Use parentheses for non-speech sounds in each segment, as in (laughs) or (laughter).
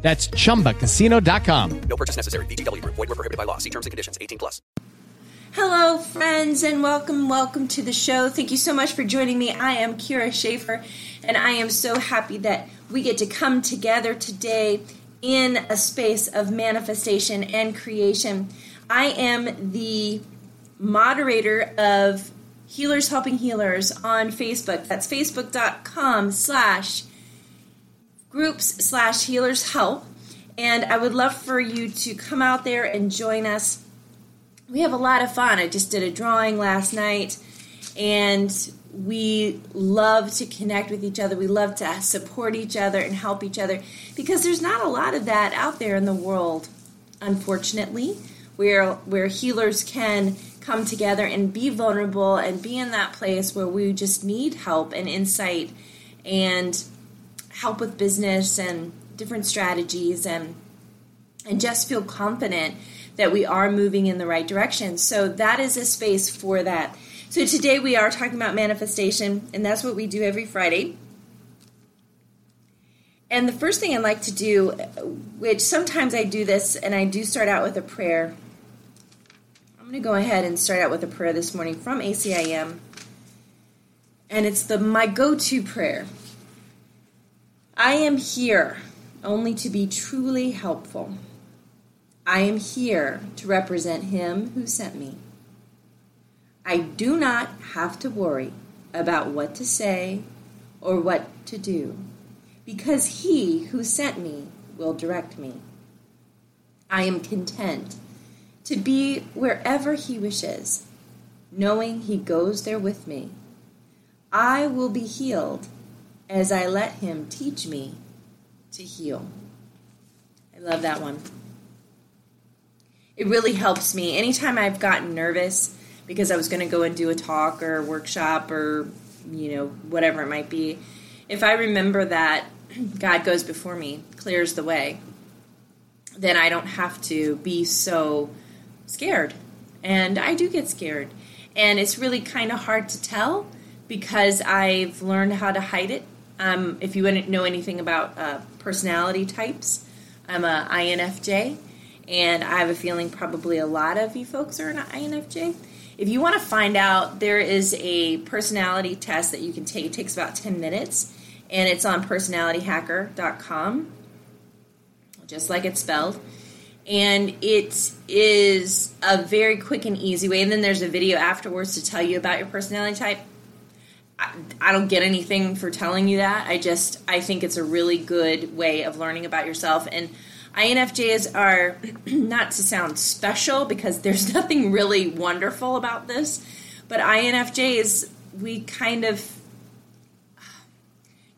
That's chumbacasino.com. No purchase necessary. VGW Group. Void were prohibited by law. See terms and conditions. 18 plus. Hello, friends, and welcome, welcome to the show. Thank you so much for joining me. I am Kira Schaefer, and I am so happy that we get to come together today in a space of manifestation and creation. I am the moderator of Healers Helping Healers on Facebook. That's facebook.com slash groups slash healers help. And I would love for you to come out there and join us. We have a lot of fun. I just did a drawing last night, and we love to connect with each other. We love to support each other and help each other because there's not a lot of that out there in the world, unfortunately, where where healers can come together and be vulnerable and be in that place where we just need help and insight and help with business and different strategies and and just feel confident that we are moving in the right direction. So that is a space for that. So today we are talking about manifestation and that's what we do every Friday. And the first thing I like to do, which sometimes I do this and I do start out with a prayer. I'm going to go ahead and start out with a prayer this morning from ACIM. And it's the my go-to prayer. I am here only to be truly helpful. I am here to represent Him who sent me. I do not have to worry about what to say or what to do because He who sent me will direct me. I am content to be wherever He wishes, knowing He goes there with me. I will be healed as I let Him teach me to heal. I love that one. It really helps me. Anytime I've gotten nervous because I was going to go and do a talk or a workshop or, you know, whatever it might be, if I remember that (clears throat) God goes before me, clears the way, then I don't have to be so scared. And I do get scared. And it's really kind of hard to tell because I've learned how to hide it um, if you to know anything about uh, personality types, I'm a INFJ, and I have a feeling probably a lot of you folks are an INFJ. If you want to find out, there is a personality test that you can take. It takes about 10 minutes, and it's on personalityhacker.com, just like it's spelled. And it is a very quick and easy way. And then there's a video afterwards to tell you about your personality type I, don't get anything for telling you that. I just I think it's a really good way of learning about yourself and INFJs are (clears throat) not to sound special because there's (laughs) nothing really wonderful about this, but INFJs we kind of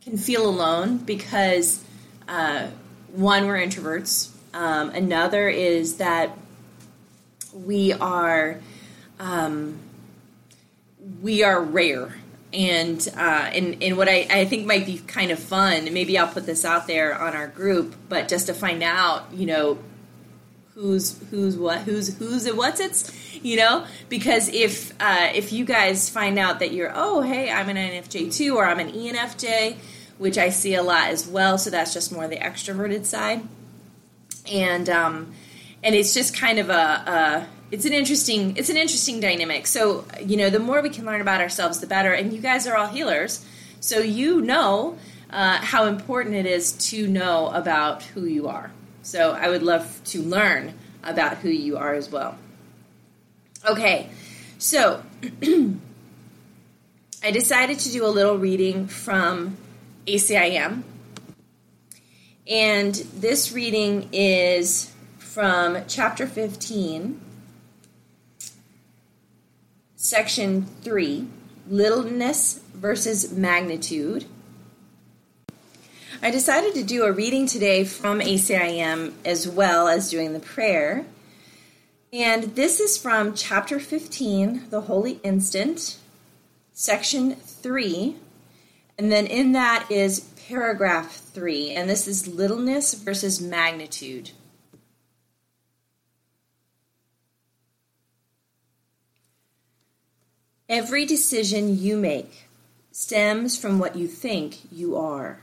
can feel alone because uh, one we're introverts. Um, another is that we are um, we are rare and uh, and and what I, I think might be kind of fun. Maybe I'll put this out there on our group, but just to find out, you know, who's who's what, who's who's and what's it's, you know, because if uh, if you guys find out that you're oh hey I'm an INFJ too or I'm an ENFJ, which I see a lot as well, so that's just more the extroverted side, and um, and it's just kind of a, a it's an interesting it's an interesting dynamic. So you know, the more we can learn about ourselves, the better. And you guys are all healers, so you know uh, how important it is to know about who you are. So I would love to learn about who you are as well. Okay, so (clears throat) I decided to do a little reading from ACIM. And this reading is from chapter 15 section 3 littleness versus magnitude. I decided to do a reading today from ACIM as well as doing the prayer. And this is from chapter 15, The Holy Instant, section 3. And then in that is paragraph 3. And this is littleness versus magnitude. Every decision you make stems from what you think you are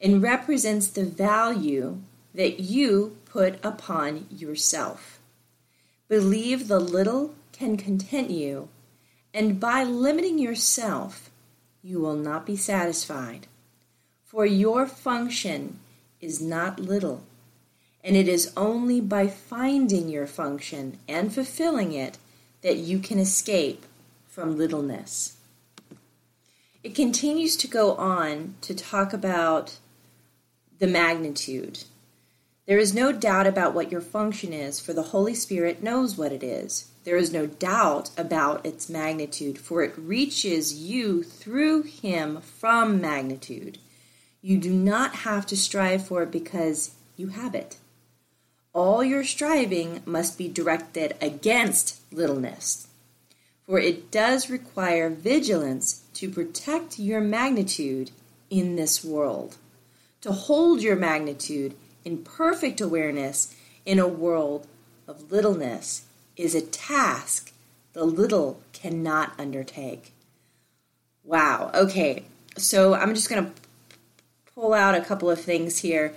and represents the value that you put upon yourself. Believe the little can content you, and by limiting yourself, you will not be satisfied. For your function is not little, and it is only by finding your function and fulfilling it that you can escape from littleness. It continues to go on to talk about the magnitude there is no doubt about what your function is, for the Holy Spirit knows what it is. There is no doubt about its magnitude, for it reaches you through Him from magnitude. You do not have to strive for it because you have it. All your striving must be directed against littleness, for it does require vigilance to protect your magnitude in this world, to hold your magnitude in perfect awareness in a world of littleness is a task the little cannot undertake. Wow. Okay. So I'm just going to pull out a couple of things here.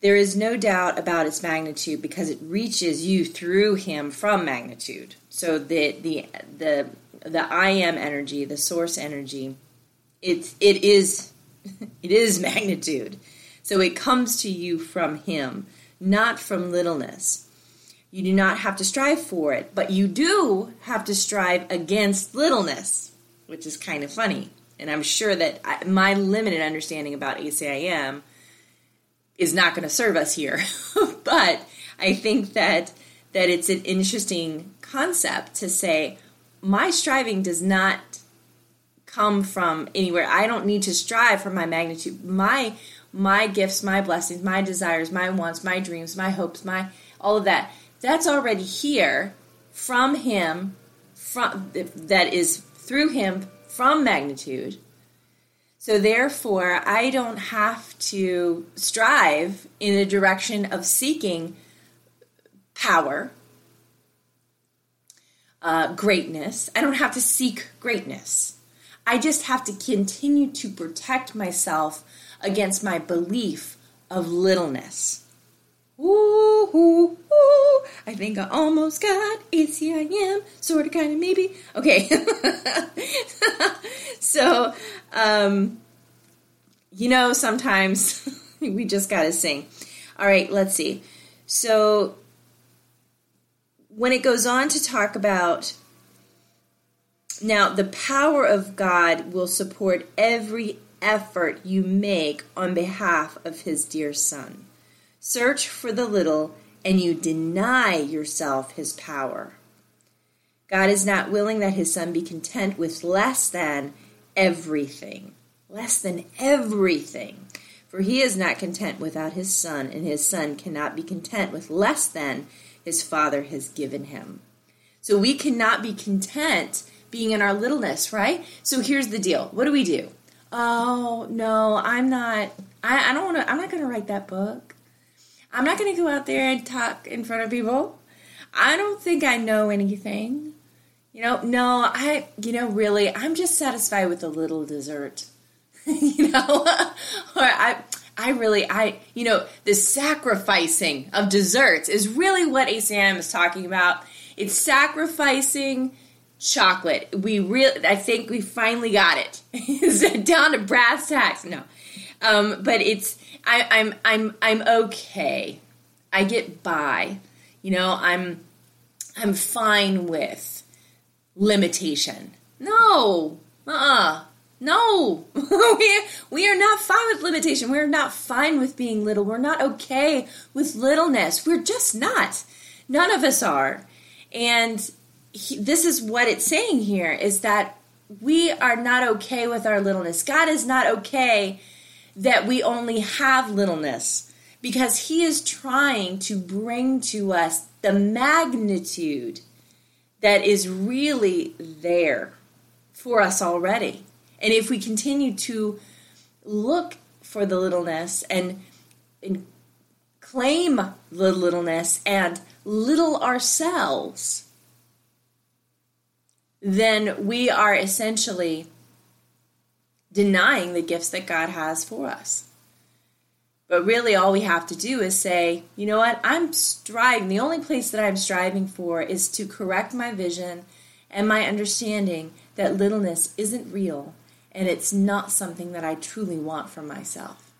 There is no doubt about its magnitude because it reaches you through him from magnitude. So the the the the I am energy, the source energy, it it is (laughs) it is magnitude. So it comes to you from Him, not from littleness. You do not have to strive for it, but you do have to strive against littleness, which is kind of funny. And I'm sure that I, my limited understanding about ACIM is not going to serve us here. (laughs) but I think that that it's an interesting concept to say my striving does not come from anywhere. I don't need to strive for my magnitude. My my gifts, my blessings, my desires, my wants, my dreams, my hopes, my all of that. That's already here from him from that is through him from magnitude. So therefore, I don't have to strive in the direction of seeking power, uh, greatness. I don't have to seek greatness. I just have to continue to protect myself against my belief of littleness. Ooh, ooh, ooh. I think I almost got ACIM, sort of, kind of, maybe. Okay. (laughs) so, um, you know, sometimes (laughs) we just got to sing. All right, let's see. So, when it goes on to talk about now, the power of God will support every effort you make on behalf of his dear son. Search for the little, and you deny yourself his power. God is not willing that his son be content with less than everything. Less than everything. For he is not content without his son, and his son cannot be content with less than his father has given him. So we cannot be content being in our littleness, right? So here's the deal. What do we do? oh no, I'm not. I, I don't want to. I'm not going to write that book. I'm not going to go out there and talk in front of people. I don't think I know anything. You know, no, I, you know, really, I'm just satisfied with a little dessert. (laughs) you know, (laughs) or I, I really, I, you know, the sacrificing of desserts is really what ACM is talking about. It's sacrificing chocolate. We really, I think we finally got (laughs) it. down to brass tacks? No, um, but it's I, I'm I'm I'm okay. I get by. You know, I'm I'm fine with limitation. No, uh, uh-uh. No, (laughs) we we are not fine with limitation. We're not fine with being little. We're not okay with littleness. We're just not. None of us are, and he, this is what it's saying here is that we are not okay with our littleness. God is not okay that we only have littleness because he is trying to bring to us the magnitude that is really there for us already. And if we continue to look for the littleness and, and claim the littleness and little ourselves, then we are essentially denying the gifts that God has for us. But really, all we have to do is say, you know what, I'm striving, the only place that I'm striving for is to correct my vision and my understanding that littleness isn't real and it's not something that I truly want for myself.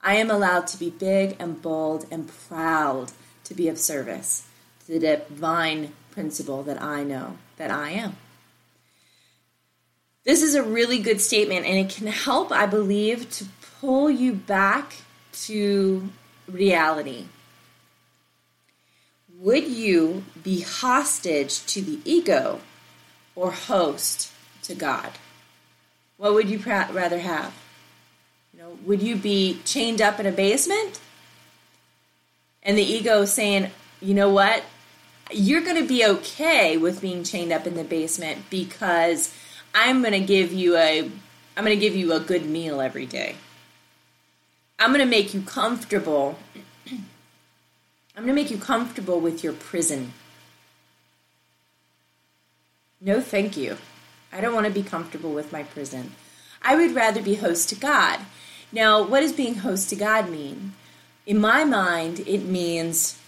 I am allowed to be big and bold and proud to be of service to the divine principle that I know that I am. This is a really good statement, and it can help, I believe, to pull you back to reality. Would you be hostage to the ego or host to God? What would you rather have? You know, would you be chained up in a basement and the ego saying, "You know what? You're going to be okay with being chained up in the basement because I'm going to give you a I'm going to give you a good meal every day. I'm going to make you comfortable. (clears throat) I'm going to make you comfortable with your prison. No, thank you. I don't want to be comfortable with my prison. I would rather be host to God. Now, what does being host to God mean? In my mind, it means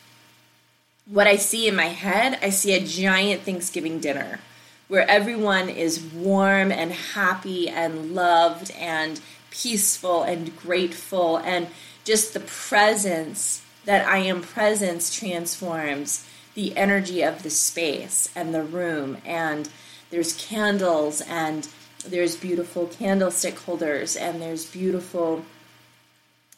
what I see in my head. I see a giant Thanksgiving dinner where everyone is warm and happy and loved and peaceful and grateful and just the presence that I am presence transforms the energy of the space and the room and there's candles and there's beautiful candlestick holders and there's beautiful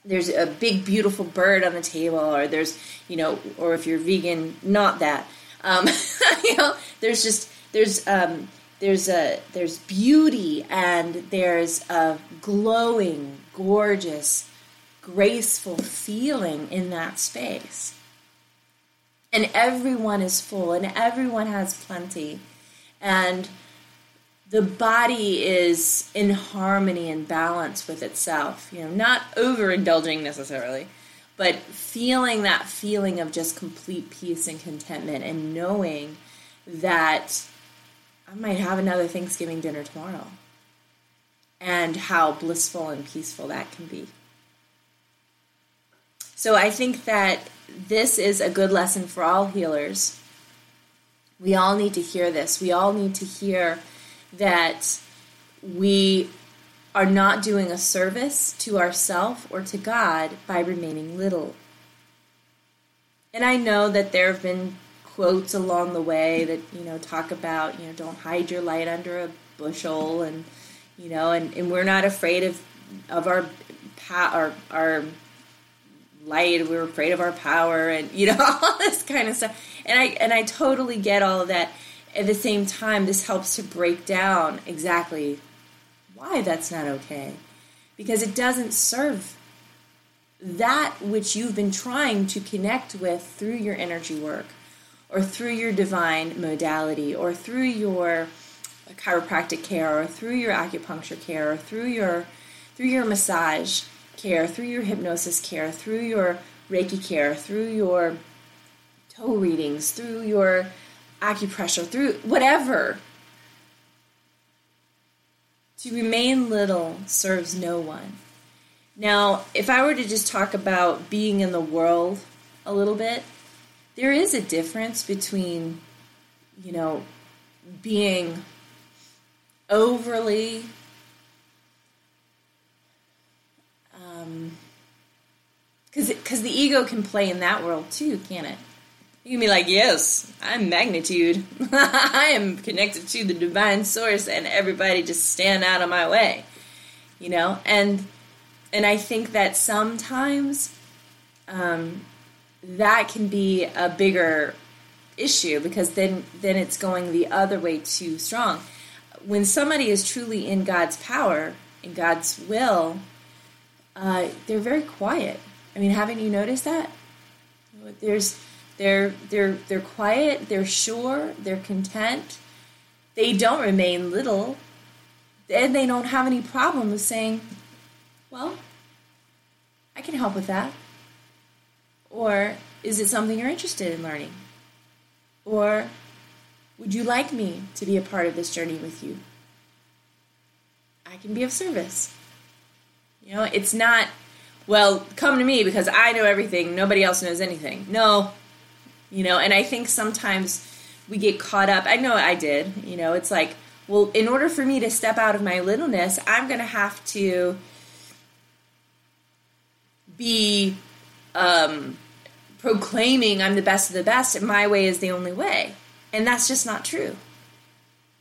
there's a big beautiful bird on the table or there's you know or if you're vegan not that um, (laughs) you know there's just there's um, there's a there's beauty and there's a glowing, gorgeous, graceful feeling in that space. And everyone is full and everyone has plenty. And the body is in harmony and balance with itself, you know, not overindulging necessarily, but feeling that feeling of just complete peace and contentment and knowing that I might have another Thanksgiving dinner tomorrow. And how blissful and peaceful that can be. So I think that this is a good lesson for all healers. We all need to hear this. We all need to hear that we are not doing a service to ourselves or to God by remaining little. And I know that there have been quotes along the way that you know talk about you know don't hide your light under a bushel and you know and, and we're not afraid of of our our our light We were afraid of our power and you know (laughs) all this kind of stuff. And i and i totally get all of that. At the same time this helps to break down exactly why that's not okay. Because it doesn't serve that which you've been trying to connect with through your energy work or through your divine modality or through your chiropractic care or through your acupuncture care or through your through your massage care through your hypnosis care through your reiki care through your toe readings through your acupressure through whatever to remain little serves no one. Now if i were to just talk about being in the world a little bit there is a difference between, you know, being overly because um, because the ego can play in that world too, can it? You can be like, yes, I'm magnitude. (laughs) I am connected to the divine source, and everybody just stand out of my way, you know. And and I think that sometimes um, that can be a bigger issue because then then it's going the other way too strong. When somebody is truly in God's power, in God's will, uh, they're very quiet. I mean, haven't you noticed that? There's They're they're they're quiet, they're sure, they're content. They don't remain little. And they don't have any problem with saying, "Well, I can help with that." Or is it something you're interested in learning? Or would you like me to be a part of this journey with you? I can be of service. You know, it's not, well, come to me because I know everything, nobody else knows anything. No. You know, and I think sometimes we get caught up. I know I did. You know, it's like, well, in order for me to step out of my littleness, I'm going to have to be um, proclaiming I'm the best of the best, and my way is the only way. And that's just not true.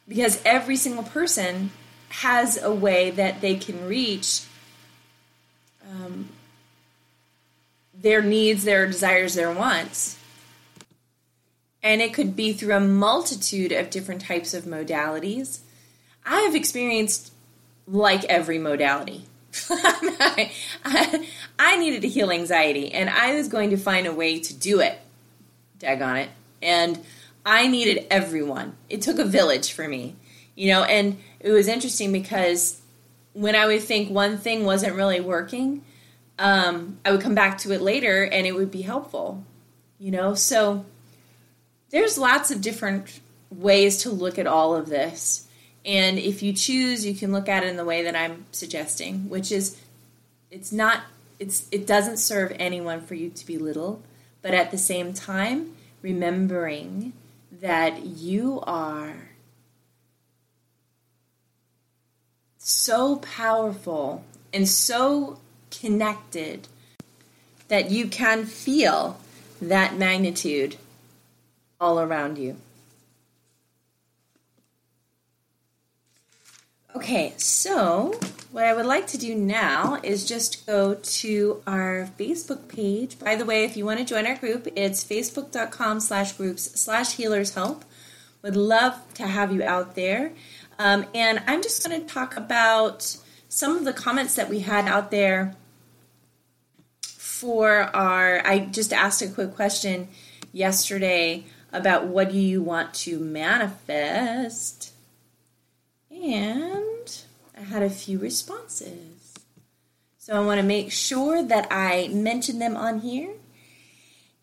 Because every single person has a way that they can reach um, their needs, their desires, their wants. And it could be through a multitude of different types of modalities. I have experienced like every modality. I, (laughs) I, needed to heal anxiety, and I was going to find a way to do it. Dag on it. And I needed everyone. It took a village for me, you know, and it was interesting because when I would think one thing wasn't really working, um, I would come back to it later and it would be helpful, you know. So there's lots of different ways to look at all of this. And if you choose, you can look at it in the way that I'm suggesting, which is it's not it's it doesn't serve anyone for you to be little, but at the same time, remembering that you are so powerful and so connected that you can feel that magnitude all around you. Okay, so what I would like to do now is just go to our Facebook page. By the way, if you want to join our group, it's facebook.com slash groups slash healers help. Would love to have you out there. Um, and I'm just going to talk about some of the comments that we had out there for our. I just asked a quick question yesterday about what do you want to manifest and I had a few responses. So I want to make sure that I mention them on here.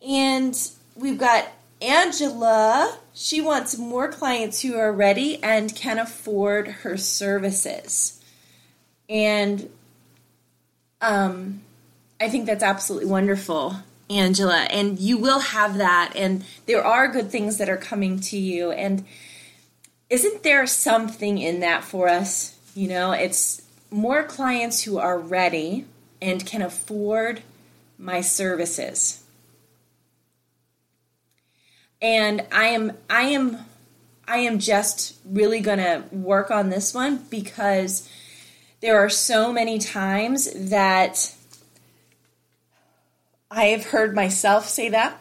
And we've got Angela. She wants more clients who are ready and can afford her services. And um, I think that's absolutely wonderful, Angela. And you will have that. And there are good things that are coming to you. And isn't there something in that for us? You know, it's more clients who are ready and can afford my services. And I am I am I am just really going to work on this one because there are so many times that I have heard myself say that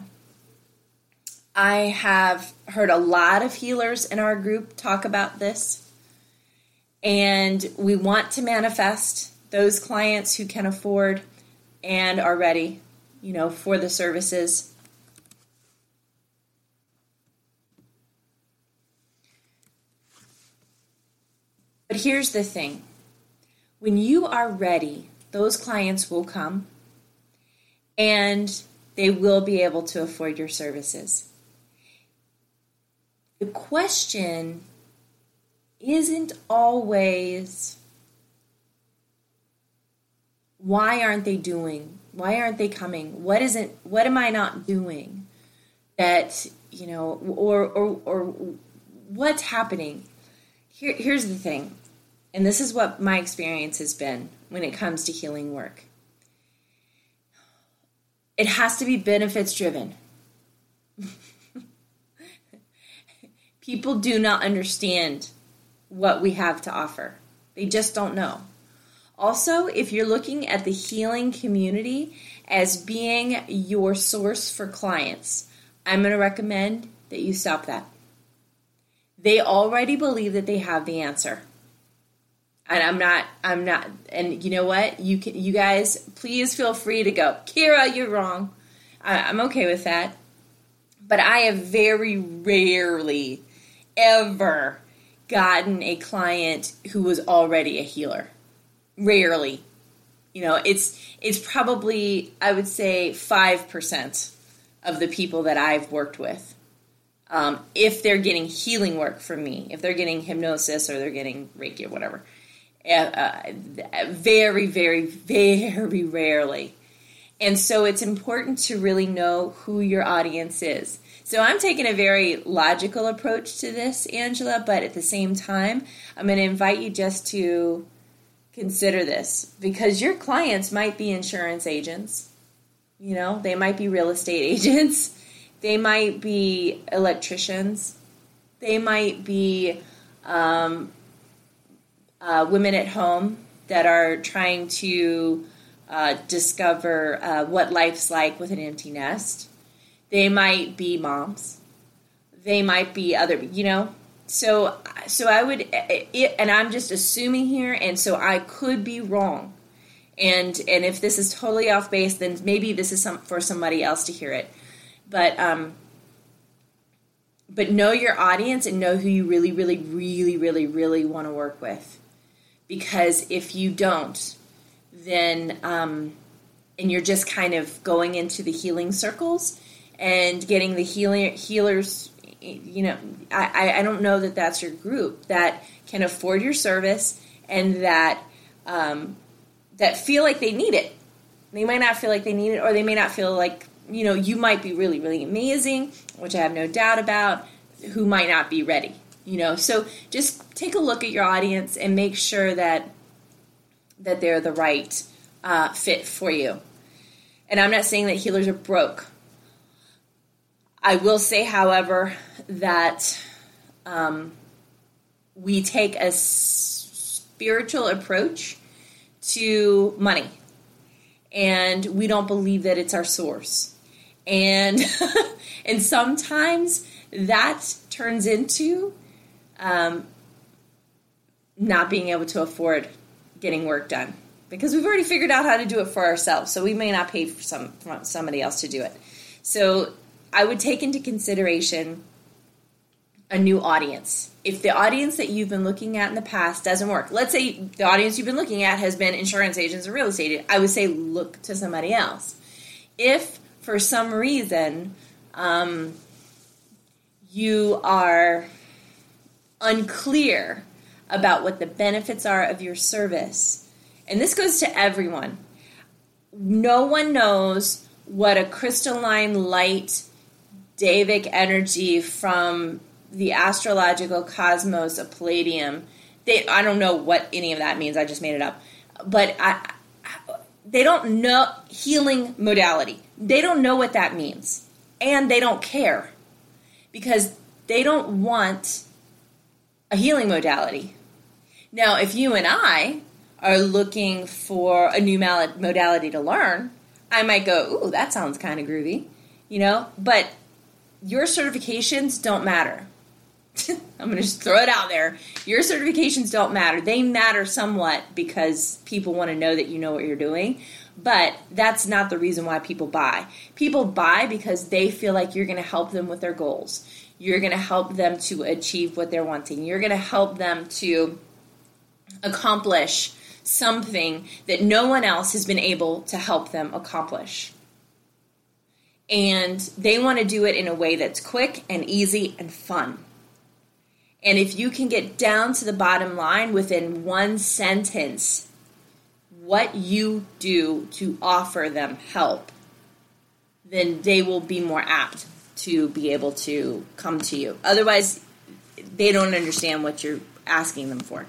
I have heard a lot of healers in our group talk about this. And we want to manifest those clients who can afford and are ready, you know, for the services. But here's the thing when you are ready, those clients will come and they will be able to afford your services. The question isn't always why aren't they doing? Why aren't they coming? What isn't what am I not doing that, you know, or or or what's happening? Here here's the thing. And this is what my experience has been when it comes to healing work. It has to be benefits driven. (laughs) people do not understand what we have to offer. They just don't know. Also, if you're looking at the healing community as being your source for clients, I'm going to recommend that you stop that. They already believe that they have the answer. And I'm not I'm not and you know what? You can you guys please feel free to go, "Kira, you're wrong." I, I'm okay with that. But I have very rarely ever gotten a client who was already a healer. Rarely. You know, it's it's probably I would say 5% of the people that I've worked with. Um, if they're getting healing work from me, if they're getting hypnosis or they're getting Reiki or whatever. Uh, uh, very, very, very rarely. And so it's important to really know who your audience is. So I'm taking a very logical approach to this, Angela, but at the same time, I'm going to invite you just to consider this because your clients might be insurance agents. You know, they might be real estate (laughs) agents. They might be electricians. They might be um, uh, women at home that are trying to uh, discover uh, what life's like with an empty nest. They might be moms. They might be other, you know. So, so I would, it, and I'm just assuming here, and so I could be wrong. And and if this is totally off base, then maybe this is some for somebody else to hear it. But um, but know your audience and know who you really, really, really, really, really want to work with because if you don't, then um, and you're just kind of going into the healing circles and getting the healing healers. You know, I, I don't know that that's your group that can afford your service and that um, that feel like they need it. They might not feel like they need it, or they may not feel like you know you might be really really amazing, which I have no doubt about. Who might not be ready you know? So just take a look at your audience and make sure that that they're the right uh, fit for you. And i'm not saying that healers are broke. I will say however that um, we take a spiritual approach to money. And we don't believe that it's our source. And (laughs) and sometimes that turns into um, not being able to afford getting work done because we've already figured out how to do it for ourselves. So we may not pay for some for somebody else to do it. So I would take into consideration a new audience. If the audience that you've been looking at in the past doesn't work, let's say the audience you've been looking at has been insurance agents or real estate, I would say look to somebody else. If for some reason um, you are unclear about what the benefits are of your service. And this goes to everyone. No one knows what a crystalline light Devic energy from the astrological cosmos of Palladium. They, I don't know what any of that means. I just made it up. But I, they don't know healing modality. They don't know what that means. And they don't care because they don't want a healing modality. Now, if you and I are looking for a new modality to learn, I might go, ooh, that sounds kind of groovy, you know? But your certifications don't matter. (laughs) I'm going to just throw it out there. Your certifications don't matter. They matter somewhat because people want to know that you know what you're doing, but that's not the reason why people buy. People buy because they feel like you're going to help them with their goals. You're going to help them to achieve what they're wanting. You're going to help them to accomplish something that no one else has been able to help them accomplish. And they want to do it in a way that's quick and easy and fun. And if you can get down to the bottom line within one sentence, what you do to offer them help, then they will be more apt to be able to come to you. Otherwise, they don't understand what you're asking them for.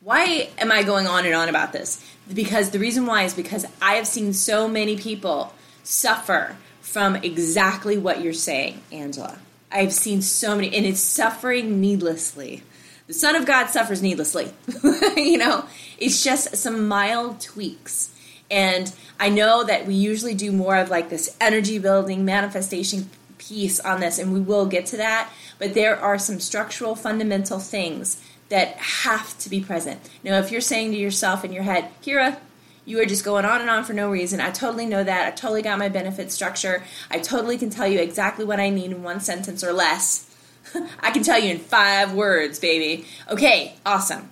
Why am I going on and on about this? Because the reason why is because I have seen so many people suffer from exactly what you're saying, Angela. I've seen so many, and it's suffering needlessly. The Son of God suffers needlessly. (laughs) you know, it's just some mild tweaks. And I know that we usually do more of like this energy building manifestation piece on this, and we will get to that. But there are some structural, fundamental things that have to be present. Now, if you're saying to yourself in your head, Kira, you are just going on and on for no reason. I totally know that. I totally got my benefit structure. I totally can tell you exactly what I need in one sentence or less. (laughs) I can tell you in five words, baby. Okay, awesome.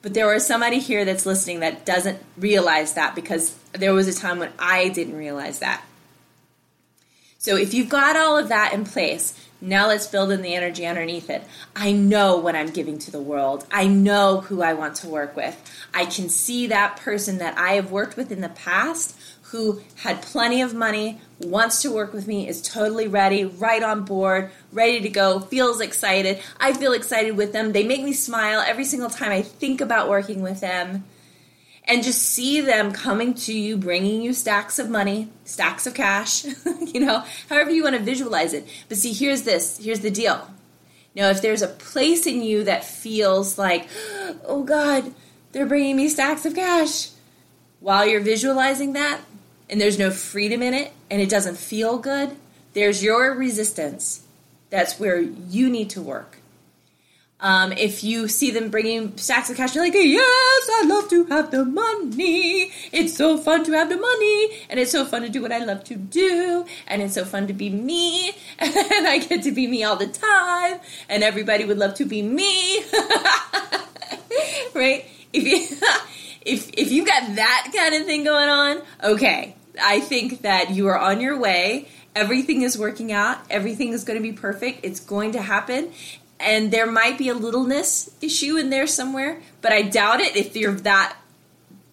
But there was somebody here that's listening that doesn't realize that because there was a time when I didn't realize that. So if you've got all of that in place, now let's build in the energy underneath it. I know what I'm giving to the world. I know who I want to work with. I can see that person that I have worked with in the past who had plenty of money, wants to work with me, is totally ready, right on board, ready to go, feels excited. I feel excited with them. They make me smile every single time I think about working with them and just see them coming to you, bringing you stacks of money, stacks of cash, (laughs) you know, however you want to visualize it. But see, here's this here's the deal. Now, if there's a place in you that feels like, (gasps) oh God, they're bringing me stacks of cash, while you're visualizing that, and there's no freedom in it, and it doesn't feel good, there's your resistance. That's where you need to work. Um, if you see them bringing stacks of cash, you're like, yes, I love to have the money. It's so fun to have the money, and it's so fun to do what I love to do, and it's so fun to be me, (laughs) and I get to be me all the time, and everybody would love to be me, (laughs) right? If you (laughs) if if you got that kind of thing going on, okay, I think that you are on your way. Everything is working out. Everything is going to be perfect. It's going to happen and there might be a littleness issue in there somewhere, but I doubt it if you're that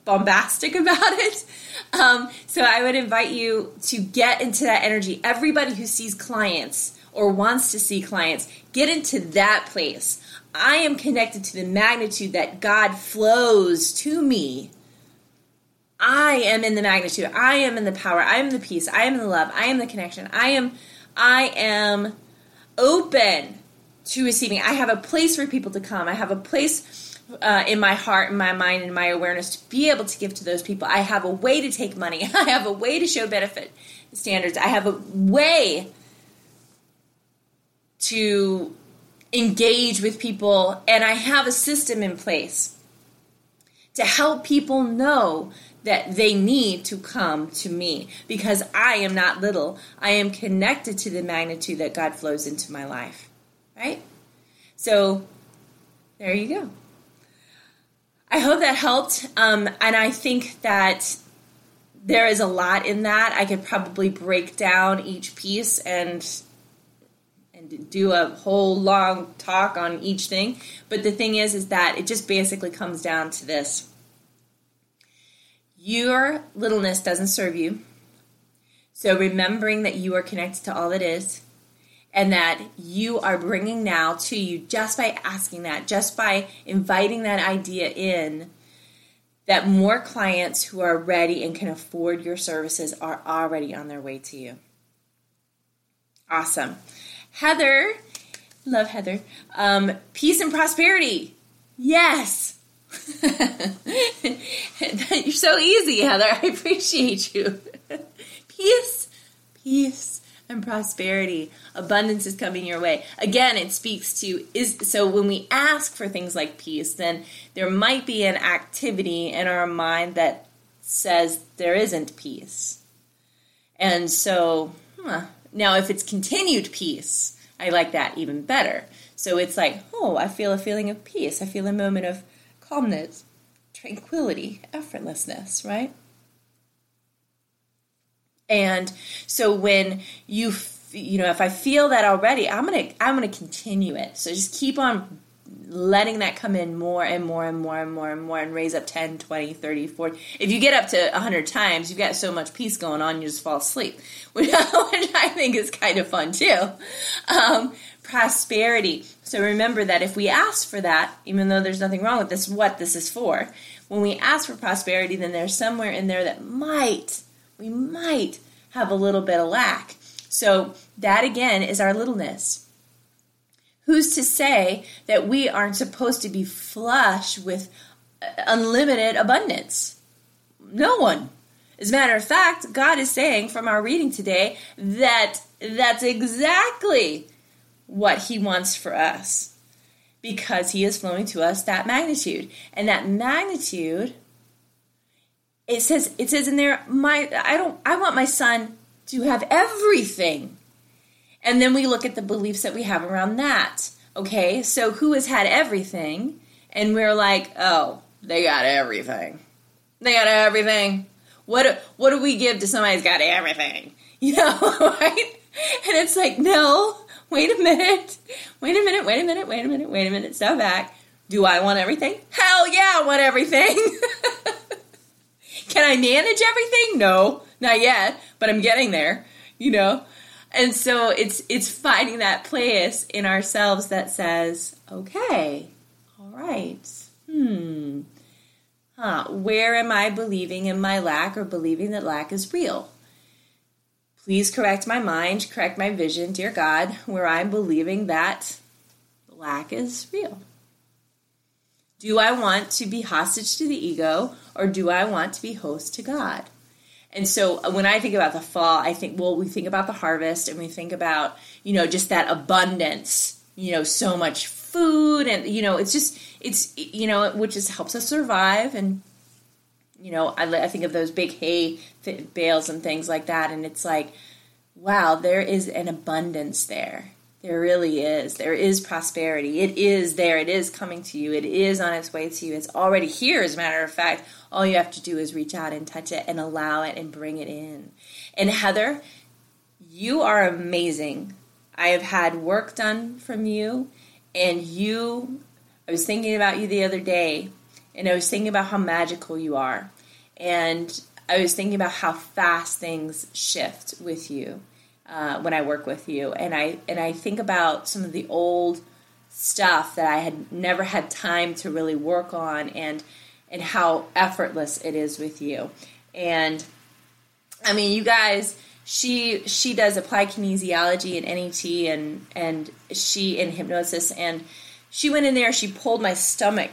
bombastic (laughs) about it. Um, so I would invite you to get into that energy. Everybody who sees clients or wants to see clients, get into that place. I am connected to the magnitude that God flows to me. I am in the magnitude. I am in the power. I am the peace. I am the love. I am the connection. I am I am open to receiving. I have a place for people to come. I have a place uh, in my heart, in my mind, in my awareness to be able to give to those people. I have a way to take money. (laughs) I have a way to show benefit standards. I have a way to engage with people, and I have a system in place to help people know that they need to come to me because I am not little. I am connected to the magnitude that God flows into my life right? So there you go. I hope that helped. Um, and I think that there is a lot in that. I could probably break down each piece and and do a whole long talk on each thing. But the thing is, is that it just basically comes down to this. Your littleness doesn't serve you. So remembering that you are connected to all that is, and that you are bringing now to you just by asking that, just by inviting that idea in, that more clients who are ready and can afford your services are already on their way to you. Awesome. Heather, love Heather. Um, peace and prosperity. Yes. (laughs) You're so easy, Heather. (laughs) I appreciate you. (laughs) peace, peace, and prosperity. Abundance is coming your way. Again, it speaks to is so when we ask for things like peace, then there might be an activity in our mind that says there isn't peace. And so, huh, now if it's continued peace, I like that even better. So it's like, oh, I feel a feeling of peace. I feel a moment of calmness, tranquility, effortlessness, right? And so when you you know if I feel that already, I'm going to I'm going to continue it. So just keep on letting that come in more and more and more and more and more and raise up 10 20 30 40 if you get up to 100 times you've got so much peace going on you just fall asleep (laughs) which, i think is kind of fun too. Um, prosperity. So remember that if we ask for that even though there's nothing wrong with this what this is for when we ask for prosperity then there's somewhere in there that might we might have a little bit of lack. So, that again is our littleness. Who's to say that we aren't supposed to be flush with unlimited abundance? No one. As a matter of fact, God is saying from our reading today that that's exactly what He wants for us because He is flowing to us that magnitude. And that magnitude it says it says in there my I don't I want my son to have everything. And then we look at the beliefs that we have around that. Okay? So who has had everything and we're like, "Oh, they got everything. They got everything. What what do we give to somebody who's got everything?" (laughs) You know, right? And it's like, "No, wait a minute. Wait a minute. Wait a minute. Wait a minute. Wait a minute. Step back. Do I want everything? Hell yeah, I want everything." (laughs) Can I manage everything? No, not yet, but I'm getting there, you know? And so it's it's finding that place in ourselves that says, okay, all right, hmm, huh, where am I believing in my lack or believing that lack is real? Please correct my mind, correct my vision, dear God, where I'm believing that lack is real. Do I want to be hostage to the ego or do I want to be host to God? And so uh, when I think about the fall, I think, well, we think about the harvest and we think about, you know, just that abundance, you know, so much food and, you know, it's just, it's, you know, which just helps us survive. And, you know, I, I think of those big hay bales and things like that. And it's like, wow, there is an abundance there. There really is. There is prosperity. It is there. It is coming to you. It is on its way to you. It's already here, as a matter of fact. All you have to do is reach out and touch it and allow it and bring it in. And Heather, you are amazing. I have had work done from you, and you, I was thinking about you the other day, and I was thinking about how magical you are. And I was thinking about how fast things shift with you uh, when I work with you, and I and I think about some of the old stuff that I had never had time to really work on, and and how effortless it is with you. And I mean, you guys, she she does applied kinesiology and NET, and and she in hypnosis, and she went in there. She pulled my stomach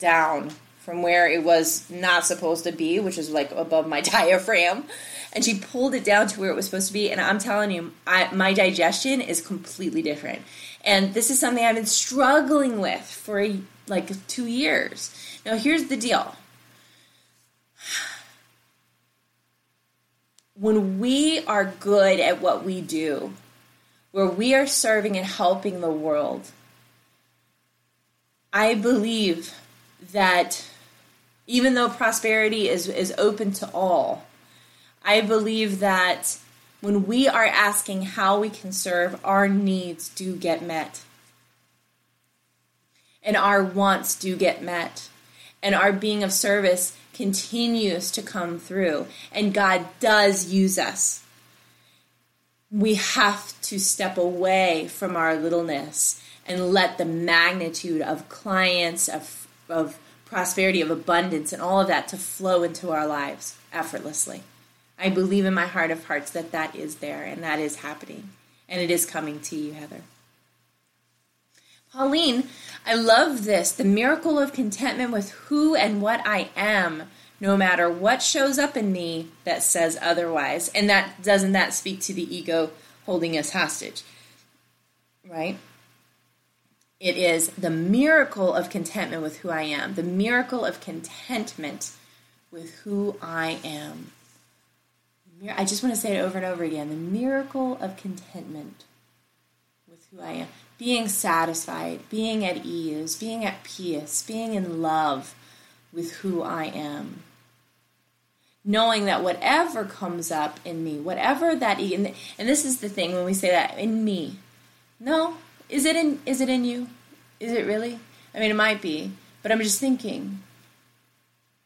down from where it was not supposed to be, which is like above my (laughs) diaphragm and she pulled it down to where it was supposed to be. And I'm telling you, I, my digestion is completely different. And this is something I've been struggling with for like two years. Now, here's the deal. (sighs) When we are good at what we do, where we are serving and helping the world, I believe that even though prosperity is, is open to all, I believe that when we are asking how we can serve, our needs do get met. And our wants do get met. And our being of service continues to come through. And God does use us. We have to step away from our littleness and let the magnitude of clients, of, of prosperity, of abundance, and all of that to flow into our lives effortlessly. I believe in my heart of hearts that that is there and that is happening. And it is coming to you, Heather. Pauline, I love this the miracle of contentment with who and what I am, no matter what shows up in me that says otherwise. And that doesn't that speak to the ego holding us hostage? Right? It is the miracle of contentment with who I am, the miracle of contentment with who I am. I just want to say it over and over again the miracle of contentment with who I am. Being satisfied, being at ease, being at peace, being in love with who I am. Knowing that whatever comes up in me, whatever that, and this is the thing when we say that in me, no, is it in? Is it in you? Is it really? I mean, it might be, but I'm just thinking.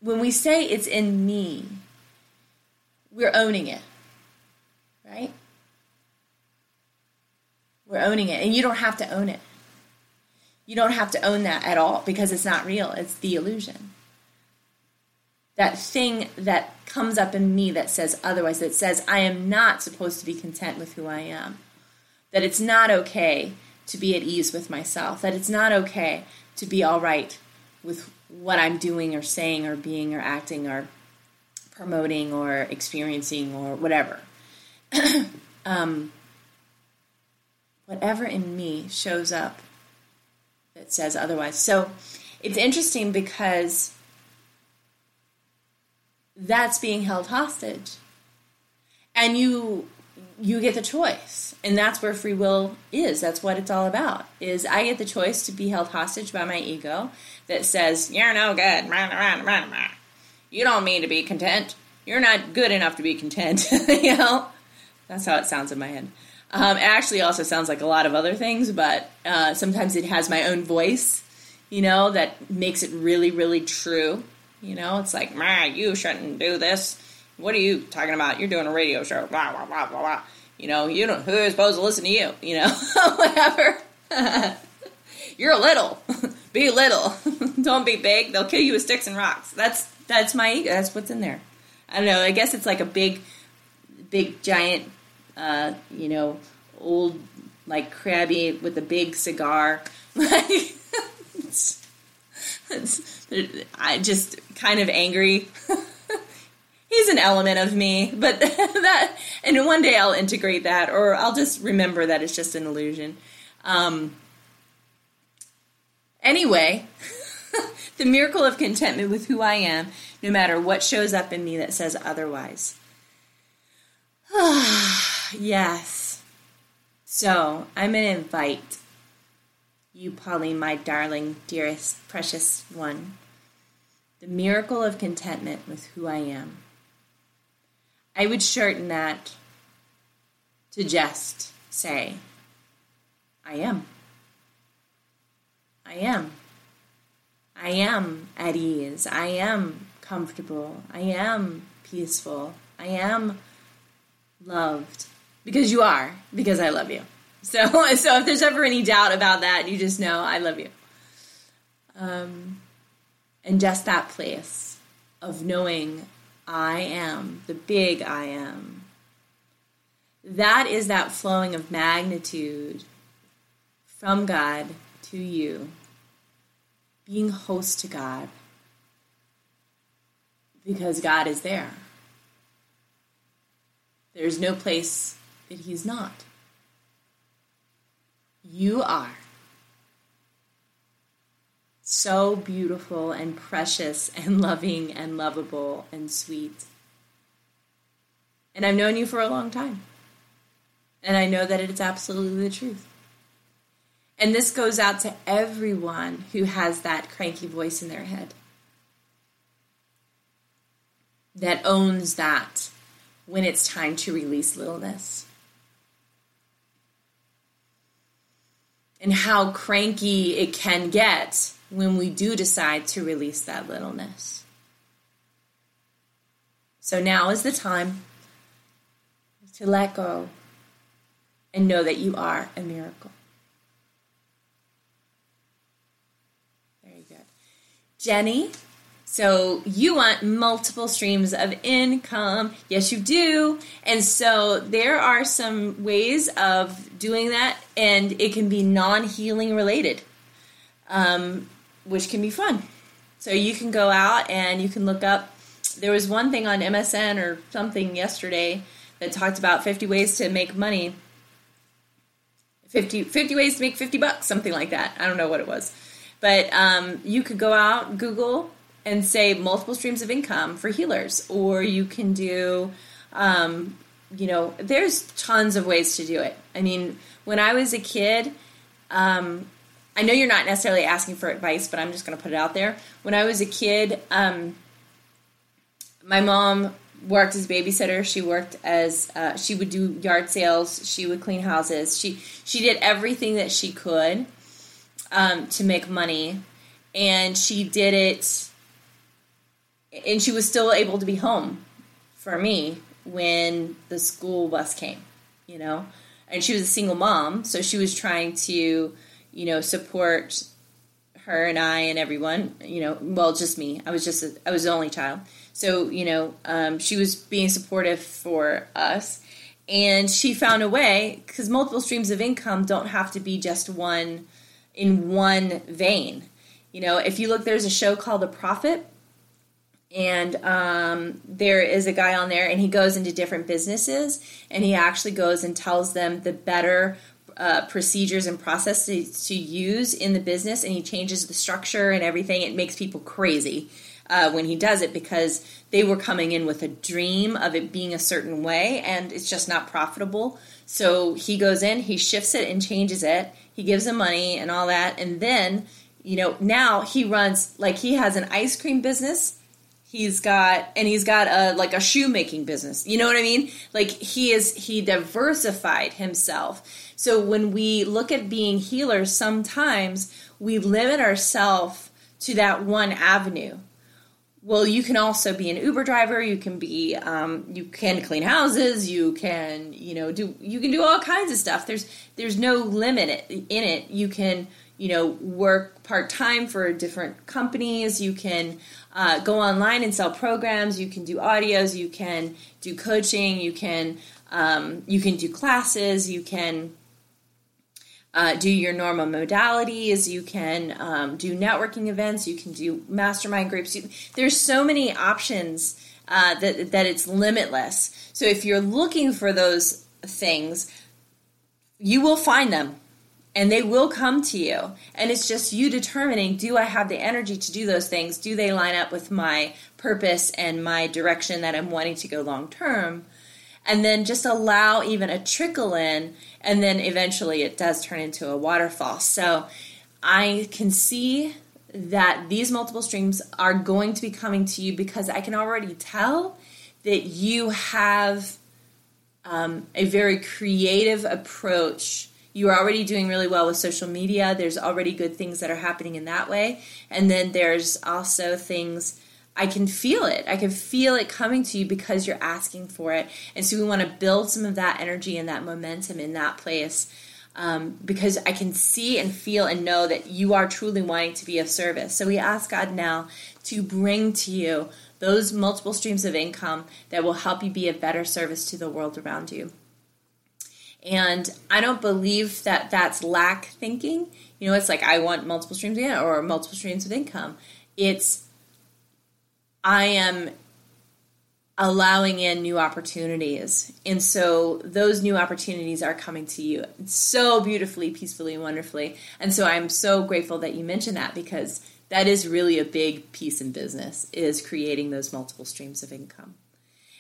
When we say it's in me, we're owning it, right? We're owning it. And you don't have to own it. You don't have to own that at all because it's not real, it's the illusion. That thing that comes up in me that says otherwise, that says I am not supposed to be content with who I am, that it's not okay to be at ease with myself, that it's not okay to be all right with what I'm doing or saying or being or acting or promoting or experiencing or whatever. (clears throat) um, whatever in me shows up that says otherwise. So it's interesting because that's being held hostage. And you you get the choice. And that's where free will is. That's what it's all about. Is I get the choice to be held hostage by my ego that says, "You're no good. You don't mean to be content. You're not good enough to be content." (laughs) you know? That's how it sounds in my head. Um, it actually also sounds like a lot of other things, but uh, sometimes it has my own voice, you know, that makes it really, really true. You know, it's like, "Ma, you shouldn't do this." What are you talking about? You're doing a radio show. Blah, blah, blah, blah, blah. You know, you don't, who is supposed to listen to you? You know, (laughs) whatever. (laughs) You're little. be little. don't be big. They'll kill you with sticks and rocks. That's, that's my ego. That's what's in there. I don't know. I guess it's like a big, big, giant, uh, you know, old, like crabby with a big cigar. Like, (laughs) I just kind of angry (laughs) he's an element of me, but (laughs) that, and one day I'll integrate that, or I'll just remember that it's just an illusion. Um, anyway, (laughs) the miracle of contentment with who I am, no matter what shows up in me that says otherwise. (sighs) yes. So I'm going to invite you, Pauline, my darling, dearest, precious one, the miracle of contentment with who I am. I would shorten that to just say, I am. I am. I am at ease. I am comfortable. I am peaceful. I am loved. Because you are, because I love you. So, (laughs) so if there's ever any doubt about that, you just know I love you. Um, and just that place of knowing I am, the big I am. That is that flowing of magnitude from God to you, being host to God, because God is there. There's no place that He's not. You are so beautiful and precious and loving and lovable and sweet. And I've known you for a long time. And I know that it's absolutely the truth. And this goes out to everyone who has that cranky voice in their head that owns that when it's time to release littleness. And how cranky it can get when we do decide to release that littleness. So now is the time to let go and know that you are a miracle. Very good. Jenny, so you want multiple streams of income. Yes, you do. And so there are some ways of doing that, and it can be non healing related. Um, which can be fun. So you can go out and you can look up. There was one thing on MSN or something yesterday that talked about 50 ways to make money. 50, 50 ways to make 50 bucks, something like that. I don't know what it was. But um, you could go out, Google, and say multiple streams of income for healers. Or you can do, um, you know, there's tons of ways to do it. I mean, when I was a kid, um, I know you're not necessarily asking for advice, but I'm just going to put it out there. When I was a kid, um, my mom worked as a babysitter. She worked as uh, she would do yard sales. She would clean houses. She she did everything that she could um, to make money, and she did it. And she was still able to be home for me when the school bus came. You know, and she was a single mom, so she was trying to you know, support her and I and everyone, you know, well, just me. I was just, a, I was the only child. So, you know, um, she was being supportive for us. And she found a way, because multiple streams of income don't have to be just one in one vein. You know, if you look, there's a show called The Profit, and um, there is a guy on there, and he goes into different businesses, and he actually goes and tells them the better uh, procedures and processes to use in the business and he changes the structure and everything. It makes people crazy. uh, when he does it because they were coming in with a dream of it being a certain way and it's just not profitable. So he goes in, he shifts it and changes it. He gives them money and all that. And then, you know, now he runs like he has an ice cream business. He's got and he's got a like a shoemaking business. You know what I mean? Like he is he diversified himself. So when we look at being healers, sometimes we limit ourselves to that one avenue. Well, you can also be an Uber driver. You can be, um, you can clean houses. You can, you know, do you can do all kinds of stuff. There's there's no limit in it. You can, you know, work part time for different companies. You can uh, go online and sell programs. You can do audios. You can do coaching. You can um, you can do classes. You can uh, do your normal modalities. You can um, do networking events. You can do mastermind groups. You, there's so many options uh, that that it's limitless. So if you're looking for those things, you will find them, and they will come to you. And it's just you determining: Do I have the energy to do those things? Do they line up with my purpose and my direction that I'm wanting to go long term? And then just allow even a trickle in and then eventually it does turn into a waterfall. So I can see that these multiple streams are going to be coming to you because I can already tell that you have um, a very creative approach. You are already doing really well with social media. There's already good things that are happening in that way. And then there's also things I can feel it. I can feel it coming to you because you're asking for it. And so we want to build some of that energy and that momentum in that place um, because I can see and feel and know that you are truly wanting to be of service. So we ask God now to bring to you those multiple streams of income that will help you be a better service to the world around you. And I don't believe that that's lack thinking. You know, it's like I want multiple streams of income or multiple streams of income. It's I am allowing in new opportunities. And so those new opportunities are coming to you so beautifully, peacefully, wonderfully. And so I'm so grateful that you mentioned that because that is really a big piece in business is creating those multiple streams of income.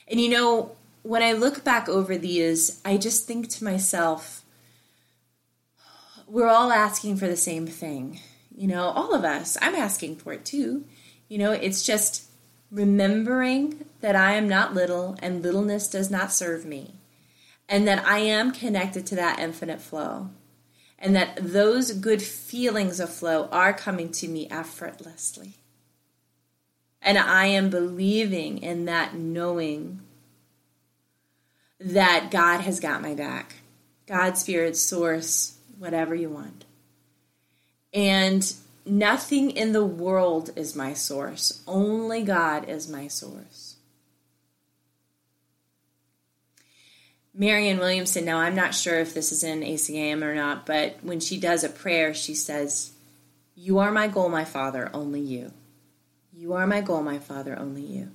And you know, when I look back over these, I just think to myself, we're all asking for the same thing. You know, all of us. I'm asking for it too. You know, it's just remembering that I am not little and littleness does not serve me, and that I am connected to that infinite flow, and that those good feelings of flow are coming to me effortlessly. And I am believing in that knowing that God has got my back. God, Spirit, Source, whatever you want. And Nothing in the world is my source. Only God is my source. Marianne Williamson, now I'm not sure if this is in ACIM or not, but when she does a prayer, she says, You are my goal, my Father, only you. You are my goal, my Father, only you.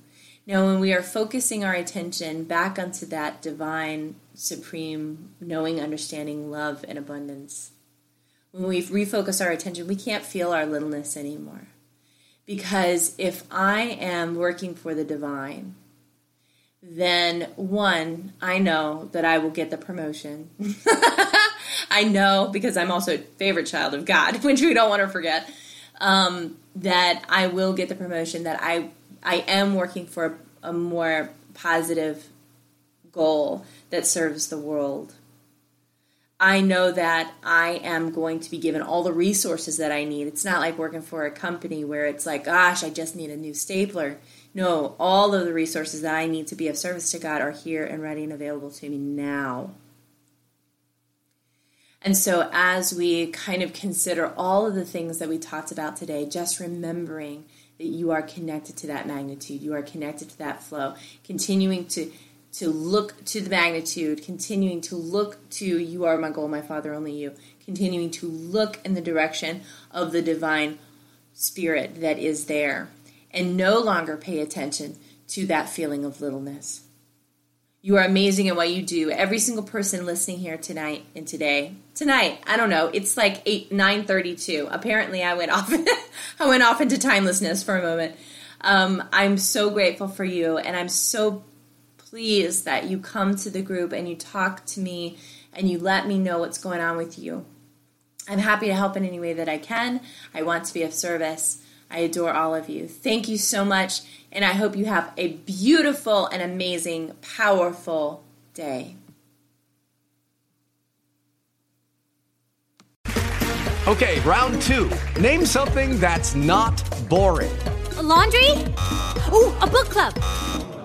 Now, when we are focusing our attention back onto that divine, supreme, knowing, understanding, love, and abundance, when we refocus our attention, we can't feel our littleness anymore. Because if I am working for the divine, then one, I know that I will get the promotion. (laughs) I know because I'm also a favorite child of God, (laughs) which we don't want to forget. Um, that I will get the promotion. That I I am working for a, a more positive goal that serves the world. I know that I am going to be given all the resources that I need. It's not like working for a company where it's like, gosh, I just need a new stapler. No, all of the resources that I need to be of service to God are here and ready and available to me now. And so, as we kind of consider all of the things that we talked about today, just remembering that you are connected to that magnitude, you are connected to that flow, continuing to to look to the magnitude, continuing to look to you are my goal, my Father, only you, continuing to look in the direction of the divine spirit that is there, and no longer pay attention to that feeling of littleness. You are amazing at what you do. Every single person listening here tonight and today, tonight, I don't know, it's like eight nine thirty two. Apparently, I went off. (laughs) I went off into timelessness for a moment. Um, I'm so grateful for you, and I'm so pleased that you come to the group and you talk to me and you let me know what's going on with you. I'm happy to help in any way that I can. I want to be of service. I adore all of you. Thank you so much, and I hope you have a beautiful and amazing, powerful day. Okay, round two. Name something that's not boring. A laundry? Ooh, a book club.